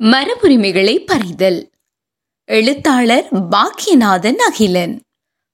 மரபுரிமைகளை பறிதல். எழுத்தாளர் பாக்கியநாதன் அகிலன்.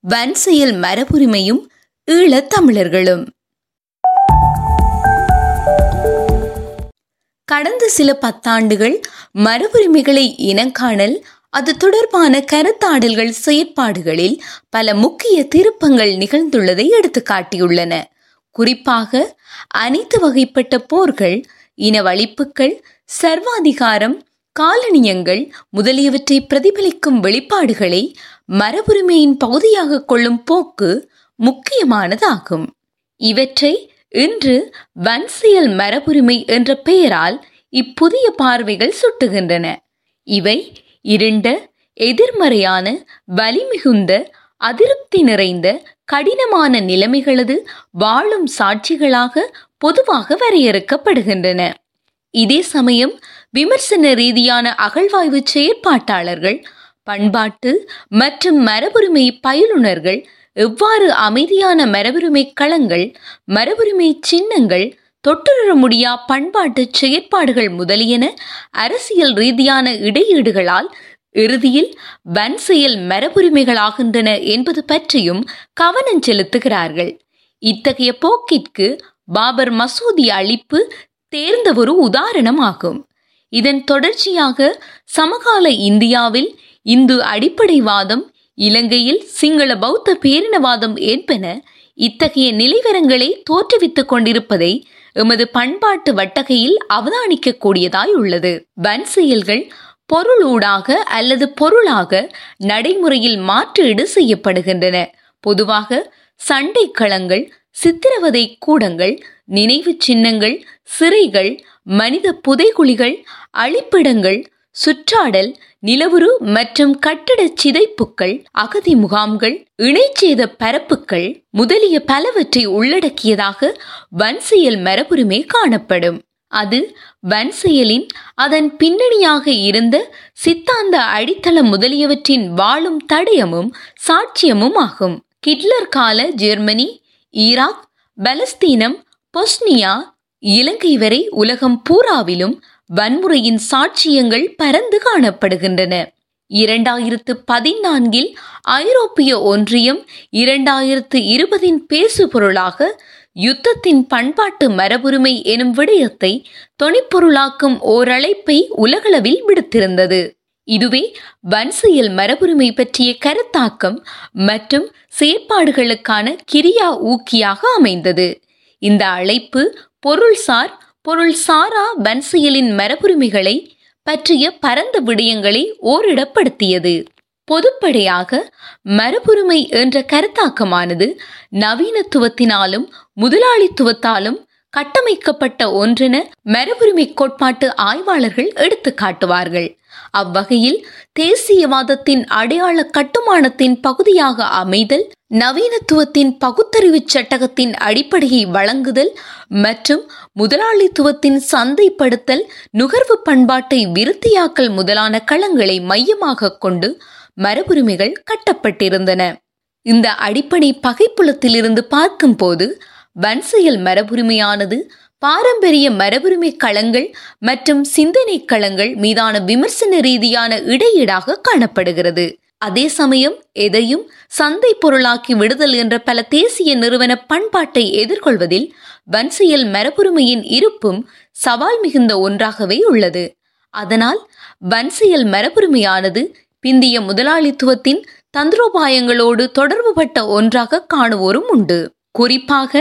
வன்செயல் மரபுரிமையும் ஈழத் தமிழர்களும். கடந்த சில பத்தாண்டுகள் மரபுரிமைகளை இனங்காணல் அது தொடர்பான கருத்தாடல்கள் செயற்பாடுகளில் பல முக்கிய திருப்பங்கள் நிகழ்ந்துள்ளதை எடுத்து காட்டியுள்ளன குறிப்பாக அனைத்து வகைப்பட்ட போர்கள் இனவழிப்புகள் சர்வாதிகாரம் காலனியங்கள் முதலியவற்றை பிரதிபலிக்கும் வெளிப்பாடுகளை மரபுரிமையின் பகுதியாக கொள்ளும் போக்கு முக்கியமானதாகும். இவற்றை இன்று வன்சியல் மரபுரிமை என்ற பெயரால் இப்புதிய பார்வைகள் சுட்டுகின்றன. இவை இருண்ட எதிர்மறையான வலிமிகுந்த அதிருப்தி நிறைந்த கடினமான நிலைமைகளது வாழும் சாட்சிகளாக பொதுவாக வரையறுக்கப்படுகின்றன. இதே சமயம் விமர்சன ரீதியான அகழ்வாய்வு செயற்பாட்டாளர்கள் பண்பாட்டு மற்றும் மரபுரிமை பயிலுனர்கள் எவ்வாறு அமைதியான மரபுரிமை களங்கள் மரபுரிமை சின்னங்கள் தொட்டுணர முடியா பண்பாட்டு செயற்பாடுகள் முதலியன அரசியல் ரீதியான இடையீடுகளால் இறுதியில் வன்செயல் மரபுரிமைகளாகின்றன என்பது பற்றியும் கவனம் செலுத்துகிறார்கள். இத்தகைய போக்கிற்கு பாபர் மசூதி அழிப்பு தேர்ந்த ஒரு உதாரணமாகும் இதன் தொடர்ச்சியாக சமகால இந்தியாவில் இந்து அடிப்படைவாதம் இலங்கையில் சிங்கள பௌத்த பேரினவாதம் என்பன இத்தகைய நிலைவரங்களை தோற்றுவித்துக் கொண்டிருப்பதை எமது பண்பாட்டு வட்டகையில் அவதானிக்க கூடியதாய் உள்ளது. வன் செயல்கள் பொருளூடாக அல்லது பொருளாக நடைமுறையில் மாற்றீடு செய்யப்படுகின்றன. பொதுவாக சண்டை களங்கள் சித்திரவதை கூடங்கள் நினைவு சின்னங்கள் சிறைகள் மனித புதைகுழிகள் அழிப்பிடங்கள் சுற்றாடல் நிலவுரு மற்றும் கட்டட சிதைப்புக்கள் அகதி முகாம்கள் இணைச்சேத பரப்புக்கள் முதலிய பலவற்றை உள்ளடக்கியதாக வன்செயல் மரபுரிமை காணப்படும். அது வன்செயலின் அதன் பின்னணியாக இருந்த சித்தாந்த அடித்தளம் முதலியவற்றின் வாழும் தடயமும் சாட்சியமும் ஆகும் கிட்லர் கால ஜெர்மனி ஈராக் பலஸ்தீனம் பொஸ்னியா இலங்கை வரை உலகம் பூராவிலும் வன்முறையின் சாட்சியங்கள் பரந்து காணப்படுகின்றன. இரண்டாயிரத்து பதினான்கில் ஐரோப்பிய ஒன்றியம் இரண்டாயிரத்து இருபதின் பேசு பொருளாக யுத்தத்தின் பண்பாட்டு மரபுரிமை எனும் விடயத்தை தொனிப்பொருளாக்கும் ஓரழைப்பை உலகளவில் விடுத்திருந்தது. இதுவே வன்சியல் மரபுரிமை பற்றிய கருத்தாக்கம் மற்றும் செயற்பாடுகளுக்கான கிரியா ஊக்கியாக அமைந்தது. இந்த அழைப்பு பொருள்சார் பொருள் சாரா வன்சியலின் மரபுரிமைகளை பற்றிய பரந்த விடயங்களை ஓரிடப்படுத்தியது. பொதுப்படையாக மரபுரிமை என்ற கருத்தாக்கமானது நவீனத்துவத்தினாலும் முதலாளித்துவத்தாலும் கட்டமைக்கப்பட்ட ஒன்றென மரபுரிமை கோட்பாட்டு ஆய்வாளர்கள் எடுத்து காட்டுவார்கள். அவ்வகையில் தேசியவாதத்தின் அடையாள கட்டுமானத்தின் பகுதியாக அமைதல் நவீனத்துவத்தின் பகுத்தறிவு சட்டகத்தின் அடிப்படையை வழங்குதல் மற்றும் முதலாளித்துவத்தின் சந்தைப்படுத்தல் நுகர்வு பண்பாட்டை விருத்தியாக்கல் முதலான களங்களை மையமாக கொண்டு மரபுரிமைகள் கட்டப்பட்டிருந்தன. இந்த அடிப்படை பகைப்புலத்திலிருந்து பார்க்கும்போது வன்சியல் மரபுரிமையானது பாரம்பரிய மரபுரிமை களங்கள் மற்றும் சிந்தனை களங்கள் மீதான விமர்சன ரீதியான இடையீடாக காணப்படுகிறது. அதே சமயம் எதையும் சந்தை பொருளாக்கி விடுதல் என்ற பல தேசிய நிறுவன பண்பாட்டை எதிர்கொள்வதில் வன்சியல் மரபுரிமையின் இருப்பும் சவால் மிகுந்த ஒன்றாகவே உள்ளது. அதனால் வன்சியல் மரபுரிமையானது பிந்திய முதலாளித்துவத்தின் தந்திரோபாயங்களோடு தொடர்புபட்ட ஒன்றாக காணுவோரும் உண்டு. குறிப்பாக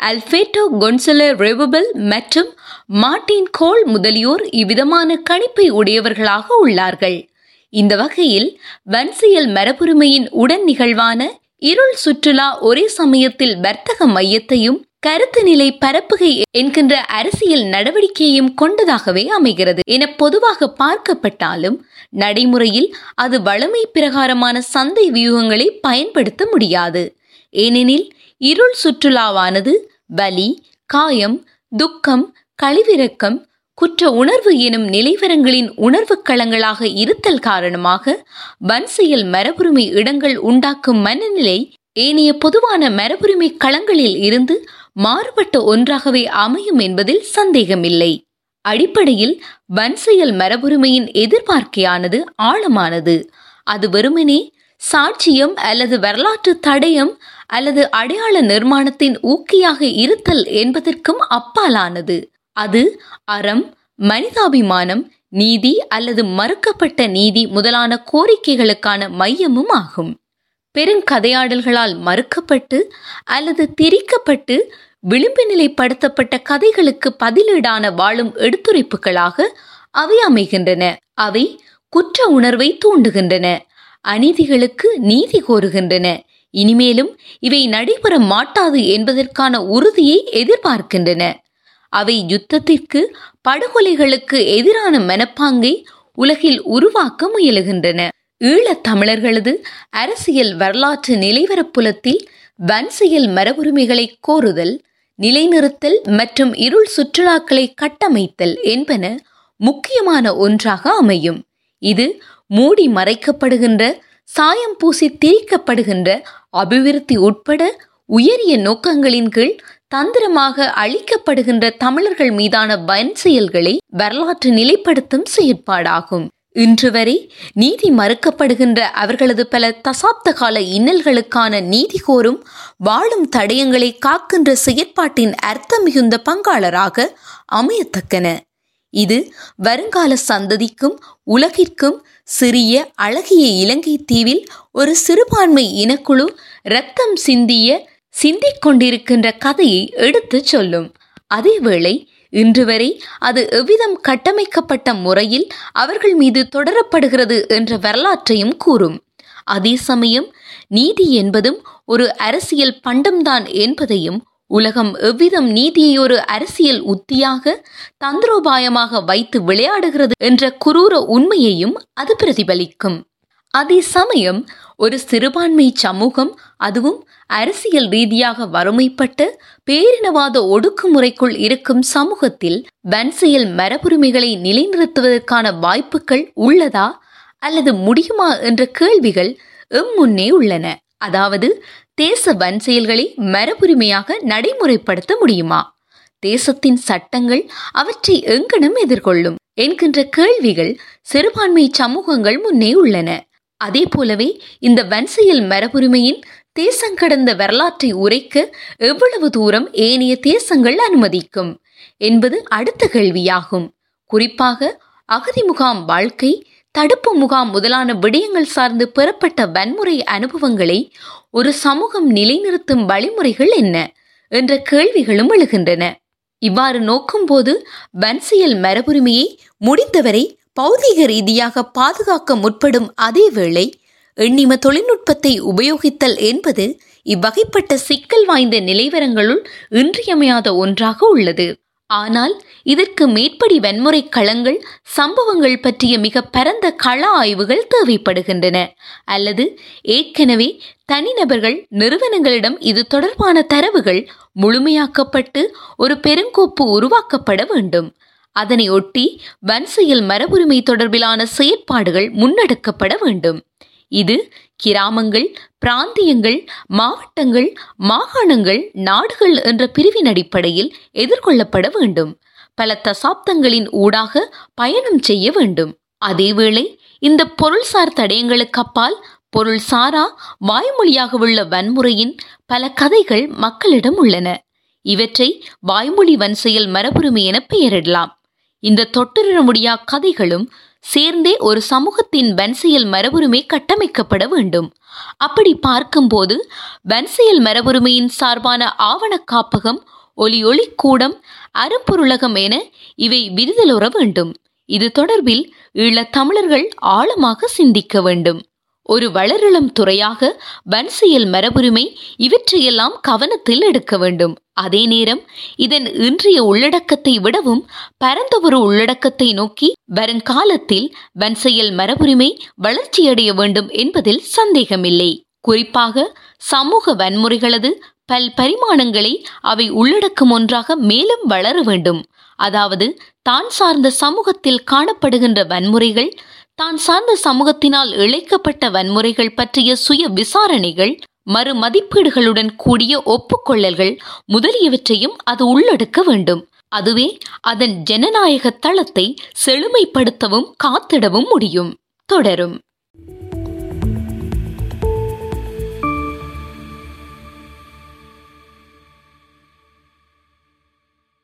அல்பேட்டோ கொன்சலோ ரெவபல் மற்றும் மார்டின் கோல் முதலியோர் இவ்விதமான கணிப்பை உடையவர்களாக உள்ளார்கள். இந்த வகையில் வன்சியல் மரபுரிமையின் உடன் நிகழ்வான இருள் சுற்றுலா ஒரே சமயத்தில் வர்த்தக மையத்தையும் கருத்து நிலை பரப்புகை என்கின்ற அரசியல் நடவடிக்கையையும் கொண்டதாகவே அமைகிறது. என பொதுவாக பார்க்கப்பட்டாலும் நடைமுறையில் அது வளமை பிரகாரமான சந்தை வியூகங்களை பயன்படுத்த முடியாது. ஏனெனில் இருள் சுற்றுலாவானது வலி காயம் துக்கம் கழிவிறக்கம் குற்ற உணர்வு எனும் நிலைவரங்களின் உணர்வு களங்களாக இருத்தல் காரணமாக வன்செயல் மரபுரிமை இடங்கள் உண்டாக்கும் மனநிலை ஏனைய பொதுவான மரபுரிமை களங்களில் இருந்து மாறுபட்ட ஒன்றாகவே அமையும் என்பதில் சந்தேகமில்லை. அடிப்படையில் வன்செயல் மரபுரிமையின் எதிர்பார்க்கையானது ஆழமானது. அது வெறுமனே சாட்சியம் அல்லது வரலாற்று தடயம் அல்லது அடையாள நிர்மாணத்தின் ஊக்கியாக இருத்தல் என்பதற்கும் அப்பாலானது. அது அறம் மனிதாபிமானம் நீதி அல்லது மறுக்கப்பட்ட நீதி முதலான கோரிக்கைகளுக்கான மையமும் ஆகும். பெருங்கதையாடல்களால் மறுக்கப்பட்டு அல்லது திரிக்கப்பட்டு விளிம்பு நிலைப்படுத்தப்பட்ட கதைகளுக்கு பதிலீடான வாழும் எடுத்துரைப்புகளாக அவை அமைகின்றன. அவை குற்ற உணர்வை தூண்டுகின்றன. அநீதிகளுக்கு நீதி கோருகின்றன. இனிமேலும் இவை நடைபெற மாட்டாது என்பதற்கான உறுதியை எதிர்பார்க்கின்றன. அவை யுத்தத்திற்கு படுகொலைகளுக்கு எதிரான மனப்பாங்கை உலகில் உருவாக்க முயலுகின்றன. ஈழத் தமிழர்களது அரசியல் வரலாற்று நிலைவரப்புலத்தில் வன்சியல் மரபுரிமைகளை கோருதல் நிலைநிறுத்தல் மற்றும் இருள் சுற்றுலாக்களை கட்டமைத்தல் என்பன முக்கியமான ஒன்றாக அமையும். இது மூடி மறைக்கப்படுகின்ற சாயம் பூசி திரிக்கப்படுகின்ற அபிவிருத்தி உட்பட உயரிய நோக்கங்களின் கீழ் தந்திரமாக அளிக்கப்படுகின்ற தமிழர்கள் மீதான பயன் செயல்களை வரலாற்று நிலைப்படுத்தும் செயற்பாடாகும். இன்று வரை நீதி மறுக்கப்படுகின்ற அவர்களது பல தசாப்த கால இன்னல்களுக்கான நீதி கோரும் வாழும் தடயங்களை காக்கின்ற செயற்பாட்டின் அர்த்தம் மிகுந்த பங்காளராக அமையத்தக்கன. இது வருங்கால சந்ததிக்கும் உலகிற்கும் சிறிய அழகிய இலங்கை தீவில் ஒரு சிறுபான்மை இனக்குழு ரத்தம் சிந்திய சிந்திக் கொண்டிருக்கின்ற கதையை எடுத்துச் சொல்லும். அதேவேளை இன்று வரை அது எவ்விதம் கட்டமைக்கப்பட்ட முறையில் அவர்கள் மீது தொடரப்படுகிறது என்ற வரலாற்றையும் கூறும். அதே சமயம் நீதி என்பதும் ஒரு அரசியல் பண்டம்தான் என்பதையும் உலகம் எவ்விதம் நீதியை ஒரு அரசியல் உத்தியாக தந்திரோபாயமாக வைத்து விளையாடுகிறது என்ற குரூர உண்மையையும் அது பிரதிபலிக்கும். அதே சமயம் ஒரு சிறுபான்மை சமூகம் அதுவும் அரசியல் ரீதியாக வறுமைப்பட்டு பேரினவாத ஒடுக்குமுறைக்குள் இருக்கும் சமூகத்தில் வன்செயல் மரபுரிமைகளை நிலைநிறுத்துவதற்கான வாய்ப்புகள் உள்ளதா அல்லது முடியுமா என்ற கேள்விகள் எம் முன்னே உள்ளன. அதாவது தேச வன்செயல்களை மரபுரிமையாக நடைமுறைப்படுத்த முடியுமா? தேசத்தின் சட்டங்கள் அவற்றை எங்கனம் எதிர்கொள்ளும்? என்கின்ற கேள்விகள் சிறுபான்மை சமூகங்கள் முன்னே உள்ளன. அதே போலவே இந்த வன்செயல் மரபுரிமையின் தேசம் கடந்த வரலாற்றை உரைக்க எவ்வளவு தூரம் ஏனைய தேசங்கள் அனுமதிக்கும்? என்பது அடுத்த கேள்வியாகும். குறிப்பாக அகதி முகாம் வாழ்க்கை தடுப்பு முகாம் முதலான விடயங்கள் சார்ந்து பெறப்பட்ட வன்முறை அனுபவங்களை ஒரு சமூகம் நிலைநிறுத்தும் வழிமுறைகள் என்ன என்ற கேள்விகளும் எழுகின்றன. இவ்வாறு நோக்கும்போது வன்சியல் மரபுரிமையை முடிந்தவரை பௌதீக ரீதியாக பாதுகாக்க முற்படும் அதே வேளை எண்ணிம தொழில்நுட்பத்தை உபயோகித்தல் என்பது இவ்வகைப்பட்ட சிக்கல் வாய்ந்த நிலைவரங்களுள் இன்றியமையாத ஒன்றாக உள்ளது. ஆனால் இதற்கு மேற்படி வன்முறை களங்கள் சம்பவங்கள் பற்றிய மிக பரந்த கள ஆய்வுகள் தேவைப்படுகின்றன. அல்லது ஏற்கனவே தனிநபர்கள் நிறுவனங்களிடம் இது தொடர்பான தரவுகள் முழுமையாக்கப்பட்டு ஒரு பெருங்கோப்பு உருவாக்கப்பட வேண்டும். அதனை ஒட்டி வன்செயல் மரபுரிமை தொடர்பிலான செயற்பாடுகள் முன்னெடுக்கப்பட வேண்டும். இது கிராமங்கள் பிராந்தியங்கள் மாவட்டங்கள் மாகாணங்கள் நாடுகள் என்ற பிரிவின் அடிப்படையில் எதிர்கொள்ளப்பட வேண்டும். பல தசாப்தங்களின் ஊடாக பயணம் செய்ய வேண்டும். அதேவேளை இந்த பொருள்சார் தடயங்களுக்கு அப்பால் பொருள் சாரா வாய்மொழியாக உள்ள வன்முறையின் பல கதைகள் மக்களிடம் உள்ளன. இவற்றை வாய்மொழி வன்செயல் மரபுரிமை என பெயரிடலாம். இந்த தொட்டுற முடியா கதைகளும் சேர்ந்தே ஒரு சமூகத்தின் வன்சியல் மரபுரிமை கட்டமைக்கப்பட வேண்டும். அப்படி பார்க்கும்போது வன்சியல் மரபுரிமையின் சார்பான ஆவண காப்பகம் ஒலி ஒளி கூடம் அரும்பொருளகம் என இவை விரிதலுற வேண்டும். இது தொடர்பில் ஈழ தமிழர்கள் ஆழமாக சிந்திக்க வேண்டும். ஒரு வளரிளம் துறையாக வன்சியல் மரபுரிமை இவற்றையெல்லாம் கவனத்தில் எடுக்க வேண்டும். அதே நேரம் இதன் இன்றைய உள்ளடக்கத்தை விடவும் பரந்த ஒரு உள்ளடக்கத்தை நோக்கி வருங்காலத்தில் வன்செயல் மரபுரிமை வளர்ச்சியடைய வேண்டும் என்பதில் சந்தேகமில்லை. குறிப்பாக சமூக வன்முறைகளது பல் பரிமாணங்களை அவை உள்ளடக்கும் ஒன்றாக மேலும் வளர வேண்டும். அதாவது தான் சார்ந்த சமூகத்தில் காணப்படுகின்ற வன்முறைகள் தான் சார்ந்த சமூகத்தினால் இழைக்கப்பட்ட வன்முறைகள் பற்றிய சுய விசாரணைகள் மறு மதிப்பீடுகளுடன் கூடிய ஒப்புக்கொள்ளல்கள் முதலியவற்றையும் அது உள்ளடக்க வேண்டும். அதுவே அதன் ஜனநாயக தளத்தை செழுமைப்படுத்தவும் காத்திடவும் முடியும். தொடரும்.